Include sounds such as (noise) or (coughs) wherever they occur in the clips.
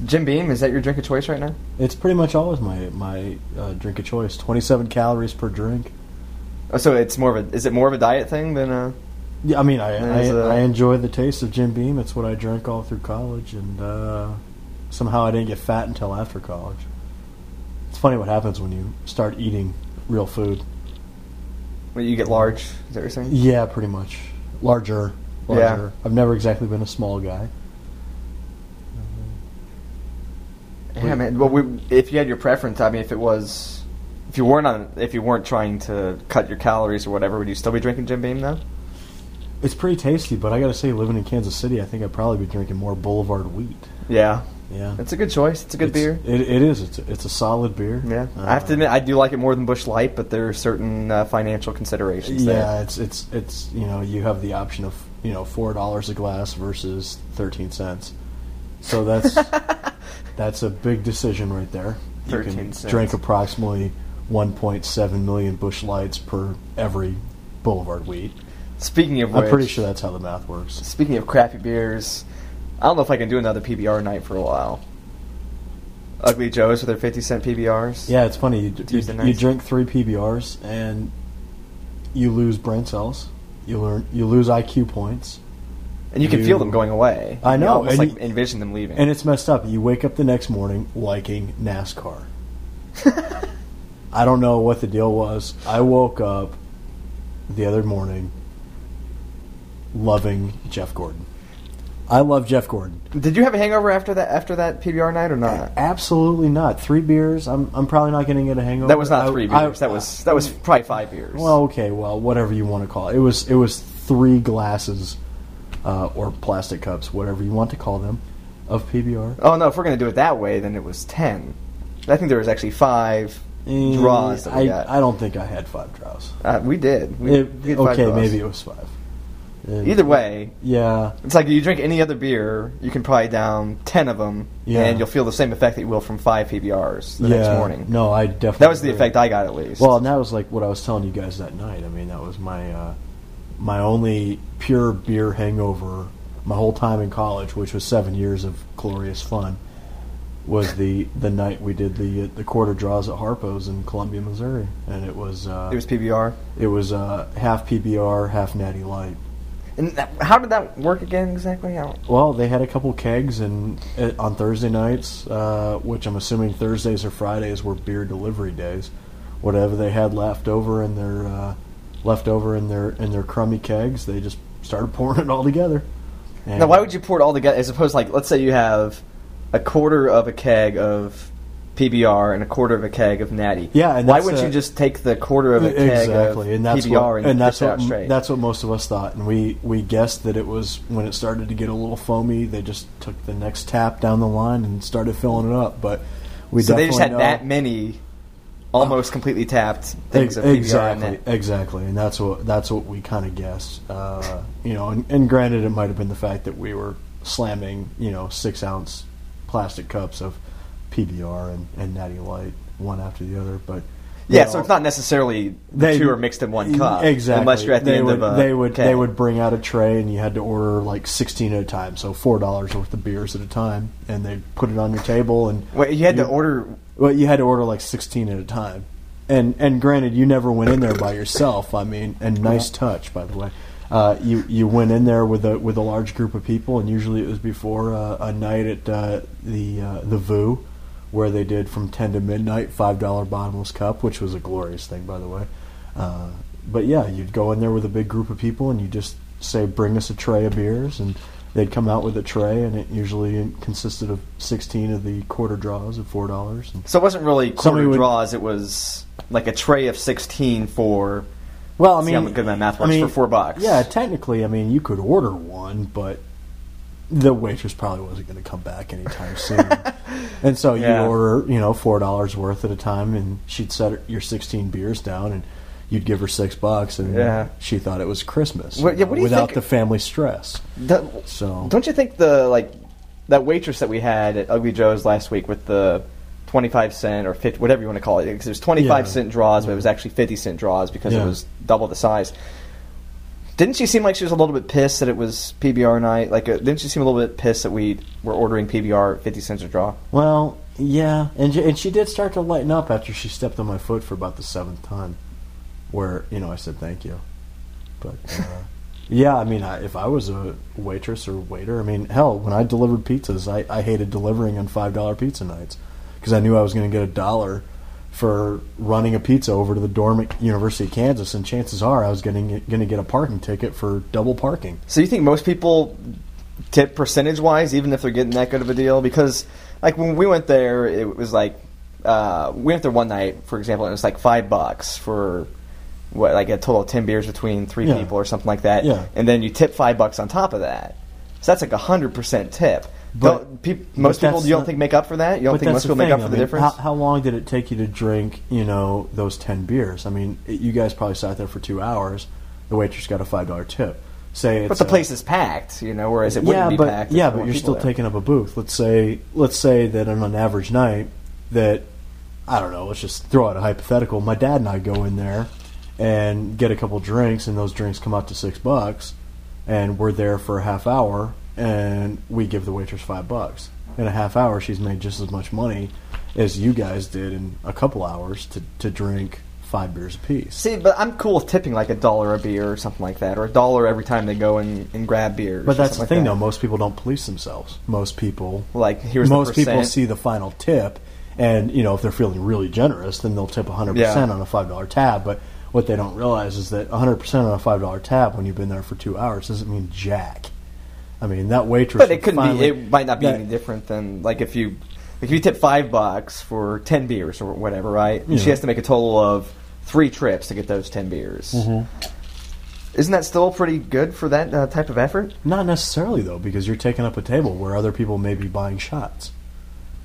Jim Beam, is that your drink of choice right now? It's pretty much always my my uh, drink of choice. Twenty seven calories per drink. Oh, so it's more of a is it more of a diet thing than a? Yeah, I mean, I I, a- I enjoy the taste of Jim Beam. It's what I drank all through college, and uh, somehow I didn't get fat until after college. It's funny what happens when you start eating real food. When you get large, is that what you're saying? Yeah, pretty much larger. Yeah. Larger. I've never exactly been a small guy. Man. Well, we, if you had your preference, I mean, if it was, if you weren't on, if you weren't trying to cut your calories or whatever, would you still be drinking Jim Beam though? It's pretty tasty, but I got to say, living in Kansas City, I think I'd probably be drinking more Boulevard Wheat. Yeah, Yeah, it's a good choice. It's a good It's- beer. It, it is. It's a, it's a solid beer. Yeah, Uh, I have to admit, I do like it more than Busch Light, but there are certain uh, financial considerations Yeah, there. it's it's it's you know you have the option of you know four dollars a glass versus thirteen cents, so that's (laughs) that's a big decision right there. You can cents. drink approximately one point seven million Busch Lights per every Boulevard Wheat. Speaking of I'm pretty sure that's how the math works. Speaking of crappy beers, I don't know if I can do another PBR night for a while. Ugly Joe's with their fifty cent PBRs. Yeah, it's funny. You, you, you drink three PBRs and you lose brain cells. You learn you lose IQ points. And you can You- feel them going away. I You know, almost like you- envision them leaving. And it's messed up. You wake up the next morning liking NASCAR. (laughs) I don't know what the deal was. I woke up the other morning loving Jeff Gordon. I love Jeff Gordon. Did you have a hangover after that after that PBR night or not? Absolutely not. Three beers. I'm I'm probably not going to get a hangover. That was not I- three I- beers. that was that was probably five beers. Well, okay, well, whatever you want to call it. It was it was three glasses uh, or plastic cups, whatever you want to call them, of PBR. oh no, if we're gonna do it that way, then it was ten. I think there was actually five draws that we I, got. I don't think I had five draws. uh, we did. We, It- we okay, draws. maybe it was five. Either way, yeah, it's like you drink any other beer, you can probably down ten of them, Yeah. and you'll feel the same effect that you will from five PBRs the yeah. next morning. No, I definitely. That was the agree. effect I got at least. Well, and that was like what I was telling you guys that night. I mean, that was my uh, my only pure beer hangover my whole time in college, which was seven years of glorious fun. Was the the night we did the the quarter draws at Harpo's in Columbia, Missouri, and it was uh, it was PBR. it was uh, half PBR, half Natty Light. And that, how did that work again exactly? Well, they had a couple kegs, and uh, on Thursday nights, uh, which I'm assuming Thursdays or Fridays were beer delivery days, whatever they had left over in their uh, left over in their in their crummy kegs, they just started pouring it all together. And Now, why would you pour it all together as opposed to like, let's say you have a quarter of a keg of PBR and a quarter of a keg of Natty. Yeah, and why wouldn't uh, you just take the quarter of a keg exactly, of and that's PBR what, and, and that's what out straight? that's what most of us thought, and we we guessed that it was when it started to get a little foamy. They just took the next tap down the line and started filling it up, but we so they just had know- that many, almost completely tapped things Ex- of PBR exactly, exactly, and that's what that's what we kind of guessed. Uh, you know, and, and granted, it might have been the fact that we were slamming, you know, six ounce plastic cups of PBR and, and Natty Light one after the other, but Yeah, you so it's not necessarily the two are mixed in one cup. Exactly, Unless you're at the they end would, of a they would they would bring out a tray, and you had to order like sixteen at a time, so four dollars worth of beers at a time, and they put it on your table, and Wait, you had to order. well, you had to order like sixteen at a time, and and granted, you never went in there by yourself. I mean, and nice touch, by the way. Uh, you you went in there with a with a large group of people, and usually it was before uh, a night at uh, the uh, the VU, where they did from ten to midnight five dollar bottomless cup, which was a glorious thing, by the way. Uh, but yeah, you'd go in there with a big group of people, and you just say, "Bring us a tray of beers," and they'd come out with a tray, and it usually consisted of sixteen of the quarter draws of four dollars. So it wasn't really quarter Somebody would- draws. It was like a tray of sixteen for. Well, I See mean, how good my math I works, mean, for four bucks. Yeah, technically, I mean, you could order one, but the waitress probably wasn't going to come back anytime soon. (laughs) and so Yeah. you order, you know, four dollars worth at a time, and she'd set your sixteen beers down, and you'd give her six bucks, and Yeah. she thought it was Christmas. What- yeah, what without think- the family stress. The, So Don't you think the like that waitress that we had at Ugly Joe's last week with the twenty five cent or 50, whatever you want to call it, because it was twenty five Yeah. cent draws, but it was actually fifty cent draws because it was double the size. Didn't she seem like she was a little bit pissed that it was PBR night? Like, uh, didn't she seem a little bit pissed that we were ordering PBR fifty cents a draw? Well, yeah, and she, and she did start to lighten up after she stepped on my foot for about the seventh time, where you know I said thank you, but uh, (laughs) yeah, I mean, I, if I was a waitress or waiter, I mean, hell, when I delivered pizzas, I, I hated delivering on five dollar pizza nights because I knew I was going to get a dollar for running a pizza over to the dorm at University of Kansas, and chances are I was getting going to get a parking ticket for double parking. So you think most people tip percentage wise, even if they're getting that good of a deal? Because like when we went there, it was like uh, we went there one night, for example, and it was like five bucks for what like a total of ten beers between three Yeah. people or something like that. Yeah. and then you tip five bucks on top of that. So that's like a hundred percent tip. But- peop- but most people, you don't not- think make up for that? You don't think most people make up for I the mean, difference? How, how long did it take you to drink, you know, those ten beers? I mean, it, you guys probably sat there for two hours. The waitress got a five dollar tip. Say, it's but the a- place is packed, you know, whereas it wouldn't yeah, be but packed. yeah, but you're still there. taking up a booth. Let's say, let's say that on an average night, that I don't know. Let's just throw out a hypothetical. My dad and I go in there and get a couple drinks, and those drinks come out to six bucks, and we're there for a half hour, and we give the waitress five bucks. In a half hour, she's made just as much money as you guys did in a couple hours to to drink five beers apiece. See, but I'm cool with tipping like a dollar a beer or something like that, or a dollar every time they go and, and grab beers. But that's the something thing, like though. Most people don't police themselves. Most people Like here's most people see the final tip, and you know if they're feeling really generous, then they'll tip 100 Yeah. percent on a five dollar tab. But what they don't realize is that 100 percent on a five dollar tab when you've been there for two hours doesn't mean jack. I mean that waitress. But it couldn't finally- be. It might not be that- any different than like if you if you tip five bucks for ten beers or whatever, right? And she has to make a total of three trips to get those ten beers. Mhm. Isn't that still pretty good for that uh, type of effort? Not necessarily though, because you're taking up a table where other people may be buying shots.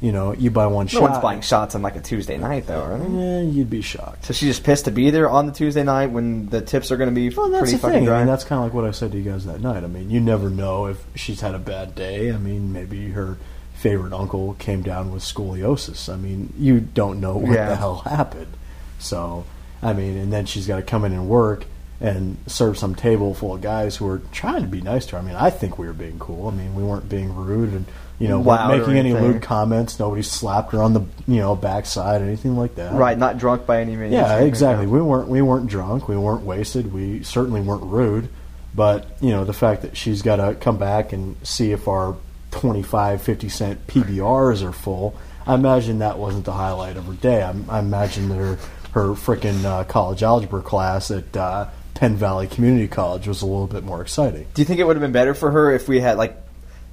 You know, you buy one No shot. one's buying shots on like a Tuesday night, though, are they? Yeah, you'd be shocked. So she's just pissed to be there on the Tuesday night when the tips are going to be Well, that's pretty the fucking thing. dry. I mean, that's kind of like what I said to you guys that night. I mean, you never know if she's had a bad day. I mean, maybe her favorite uncle came down with scoliosis. I mean, you don't know what Yeah. the hell happened. So, I mean, and then she's got to come in and work and serve some table full of guys who are trying to be nice to her. I mean, I think we were being cool. I mean, we weren't being rude and you know Loud weren't making any lewd comments. Nobody slapped her on the you know backside, anything like that. right, not drunk by any means. Yeah, exactly. We weren't we weren't drunk. We weren't wasted. We certainly weren't rude. But you know the fact that she's got to come back and see if our 25, 50 cent PBRs are full. I imagine that wasn't the highlight of her day. I, I imagine that her her frickin' uh, college algebra class at uh, Penn Valley Community College was a little bit more exciting. Do you think it would have been better for her if we had like,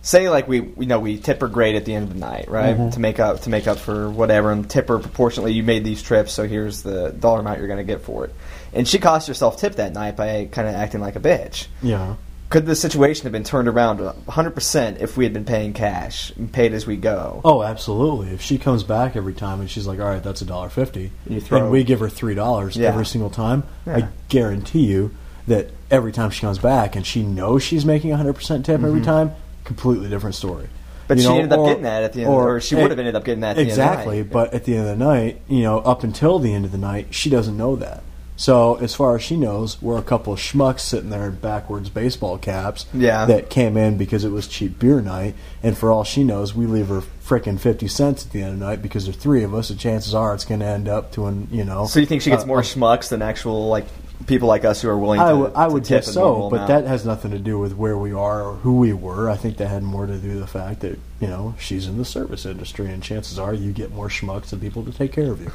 say, like we you know we tip her great at the end of the night, right, Mm-hmm. to make up to make up for whatever, and tip her proportionately. You made these trips, so here's the dollar amount you're going to get for it. And she cost herself tip that night by kind of acting like a bitch. Yeah. Could the situation have been turned around 100% if we had been paying cash and paid as we go? Oh, absolutely. If she comes back every time and she's like, "All right, that's a dollar fifty," You throw- and we give her three dollars Yeah. every single time, Yeah. I guarantee you that every time she comes back and she knows she's making hundred percent tip every time, completely different story. Mm-hmm. But You she know, ended up or- getting that at the end, or, she would have ended up getting that at the exactly. end of. But at the end of the night, you know, up until the end of the night, she doesn't know that. So as far as she knows, we're a couple of schmucks sitting there in backwards baseball caps Yeah. that came in because it was cheap beer night, and for all she knows, we leave her frickin' fifty cents at the end of the night because there's three of us, and chances are it's going to end up to an you know. So you think she gets uh, more schmucks than actual like people like us who are willing to? I, w- I would guess so, but amount? that has nothing to do with where we are or who we were. I think that had more to do with the fact that you know she's in the service industry, and chances are you get more schmucks and people to take care of you.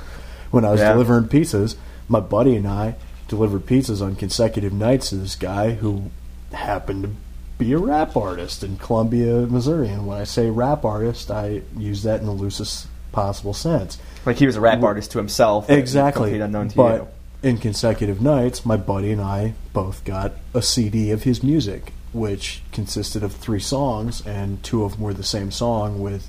When I was Yeah. delivering pizzas, my buddy and I delivered pizzas on consecutive nights to this guy who happened to be a rap artist in Columbia, Missouri. And when I say rap artist, I use that in the loosest possible sense. like he was a rap artist to himself, Exactly. unknown to but you. in consecutive nights, my buddy and I both got a CD of his music, which consisted of three songs, and two of them were the same song with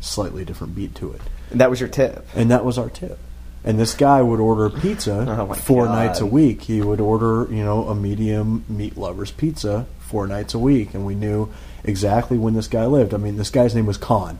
slightly different beat to it. And that was your tip. And that was our tip. And this guy would order pizza (laughs) Oh four God. nights a week. He would order, you know, a medium meat lover's pizza four nights a week, and we knew exactly when this guy lived. I mean, this guy's name was Khan,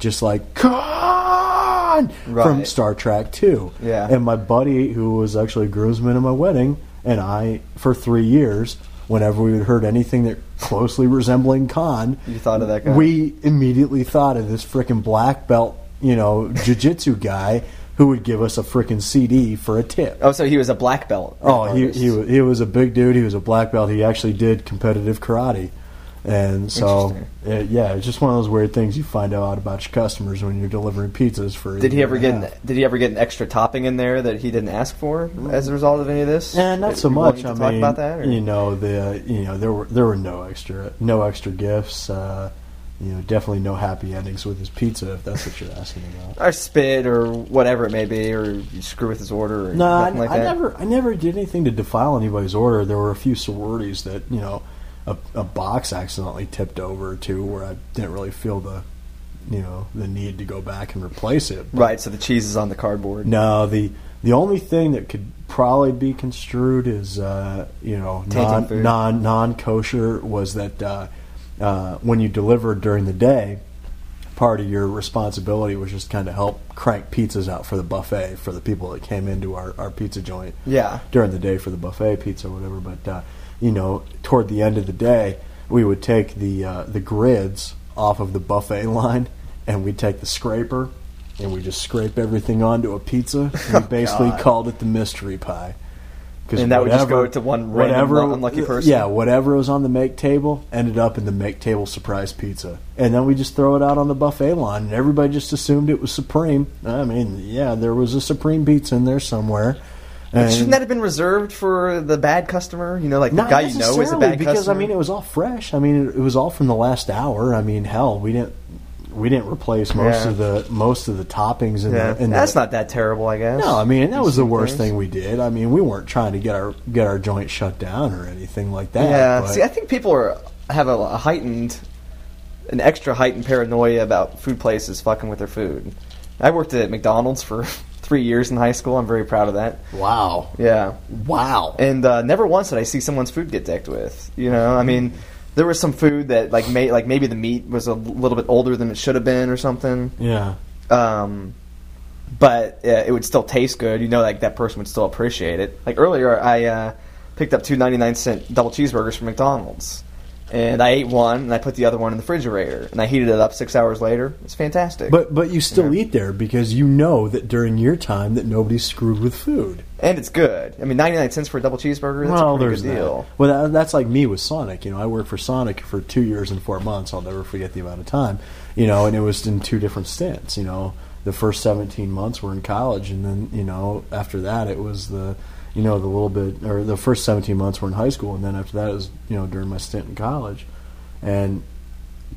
just like Khan from Star Trek Two. Yeah. And my buddy, who was actually a groomsman at my wedding, and I, for three years, whenever we would heard anything that closely resembling con, You thought of that guy? we immediately thought of this freaking black belt, you know, jiu-jitsu guy who would give us a freaking CD for a tip. Oh, so he was a black belt. Oh, he he he was a big dude. He was a black belt. He actually did competitive karate, and so uh, yeah, it's just one of those weird things you find out about your customers when you're delivering pizzas for. Did he ever get? An, did he ever get an extra topping in there that he didn't ask for as a result of any of this? Yeah, not so much. I mean, about that. or- you know, the you know there were there were no extra no extra gifts. Uh, you know, definitely no happy endings with his pizza if that's what you're asking about. or spit or whatever it may be, or you screw with his order or No, I, like I that. never, I never did anything to defile anybody's order. There were a few sororities that you know, a, a box accidentally tipped over to where I didn't really feel the, you know, the need to go back and replace it. But Right, so the cheese is on the cardboard. No, the the only thing that could probably be construed as uh, you know Tainting non non non kosher was that uh, uh, when you delivered during the day, part of your responsibility was just kind of help crank pizzas out for the buffet for the people that came into our, our pizza joint Yeah. during the day for the buffet pizza or whatever. But uh, you know, toward the end of the day, we would take the uh, the grids off of the buffet (laughs) line, and we'd take the scraper, and we just scrape everything onto a pizza. (laughs) We basically God. called it the mystery pie. 'Cause And that would just go to one random unlucky person? Yeah, whatever was on the make table ended up in the make table surprise pizza, and then we just throw it out on the buffet line, and everybody just assumed it was supreme. I mean, yeah, there was a supreme pizza in there somewhere. And Shouldn't that have been reserved for the bad customer? You know, like the guy you know is a bad because customer. I mean it was all fresh. I mean it, it was all from the last hour. I mean hell, we didn't we didn't replace most Yeah. of the most of the toppings in yeah, the. In that's the, not that terrible, I guess. No, I mean that was the worst things. thing we did. I mean we weren't trying to get our get our joint shut down or anything like that. Yeah, but- see, I think people are have a, a heightened, an extra heightened paranoia about food places fucking with their food. I worked at McDonald's for (laughs) three years in high school. I'm very proud of that. wow, Yeah, wow. and uh, never once did I see someone's food get decked with. You know, I mean, there was some food that like may like maybe the meat was a little bit older than it should have been or something. yeah, Um, but uh, it would still taste good. You know, like that person would still appreciate it. Like earlier, I uh, picked up two ninety nine cent double cheeseburgers from McDonald's, and I ate one, and I put the other one in the refrigerator, and I heated it up six hours later. It's fantastic. but but you still Yeah. eat there because you know that during your time that nobody screwed with food. and it's good. I mean, ninety nine cents for a double cheeseburger. That's well, a there's good that. deal. Well, that, that's like me with Sonic. You know, I worked for Sonic for two years and four months. I'll never forget the amount of time. You know, and it was in two different stints. You know, the first 17 months were in college, and then you know after that it was the you know the little bit or the first 17 months were in high school, and then after that it was you know during my stint in college, and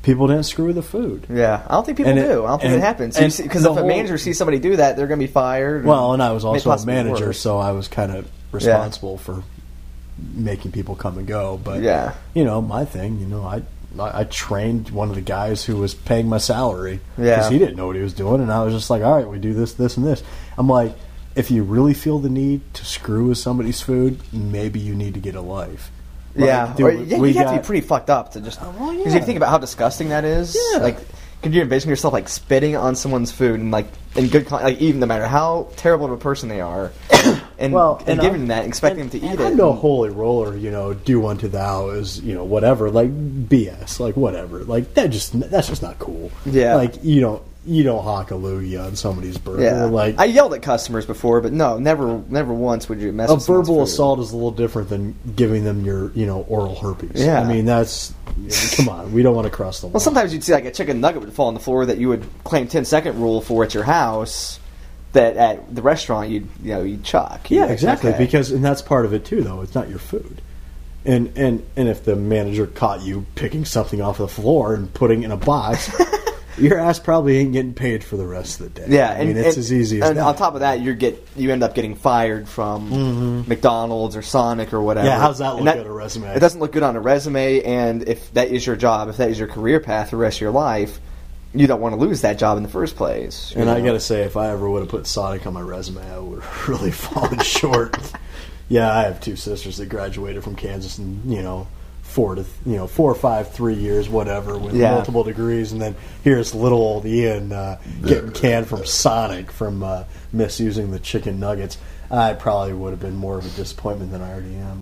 people didn't screw with the food. Yeah, I don't think people And it- do. I don't think and- it happens because if a manager sees somebody do that, they're going to be fired. Well, and I was also a manager, worse. so I was kind of responsible for making people come and go. But Yeah. you know, my thing, you know, I I trained one of the guys who was paying my salary Yeah. because he didn't know what he was doing, and I was just like, all right, we do this, this, and this. I'm like, if you really feel the need to screw with somebody's food, maybe you need to get a life. Like, yeah, dude, or, yeah, you have to be pretty fucked up to just. Uh, well, Because yeah. you think about how disgusting that is. Yeah. Like, could you envision yourself like spitting on someone's food and like in good, con- like even no matter how terrible of a person they are, (coughs) and well, and, and giving them that, expecting and- them to eat it. I'm no holy roller, you know. Do unto thou is, you know, whatever. Like BS, like whatever. Like that just that's just not cool. Yeah. like you don't you don't loogie on somebody's burger. yeah, like I yelled at customers before, but no, never, never once would you mess. a verbal assault is a little different than giving them your you know oral herpes. Yeah. I mean that's come on. We don't want to cross the line. Well, sometimes you'd see like a chicken nugget would fall on the floor that you would claim 10 second rule for at your house. That at the restaurant you'd you know you'd chuck. You'd Yeah, exactly. okay. Because and that's part of it too, though. It's not your food. And and and if the manager caught you picking something off the floor and putting it in a box, your ass probably ain't getting paid for the rest of the day. Yeah, I and mean it's and- as easy as and that. on top of that, you get you end up getting fired from mm-hmm. McDonald's or Sonic or whatever. Yeah, how's that And look on a resume? It doesn't look good on a resume, and if that is your job, if that is your career path for the rest of your life, you don't want to lose that job in the first place. And I got to say, if I ever would have put Sonic on my resume, I would have (laughs) really fallen short. (laughs) Yeah, I have two sisters that graduated from Kansas, and you know, four to you know four or five, three years, whatever, with Yeah. multiple degrees, and then here's little old Ian uh, getting canned from Sonic from uh, misusing the chicken nuggets. I probably would have been more of a disappointment than I already am.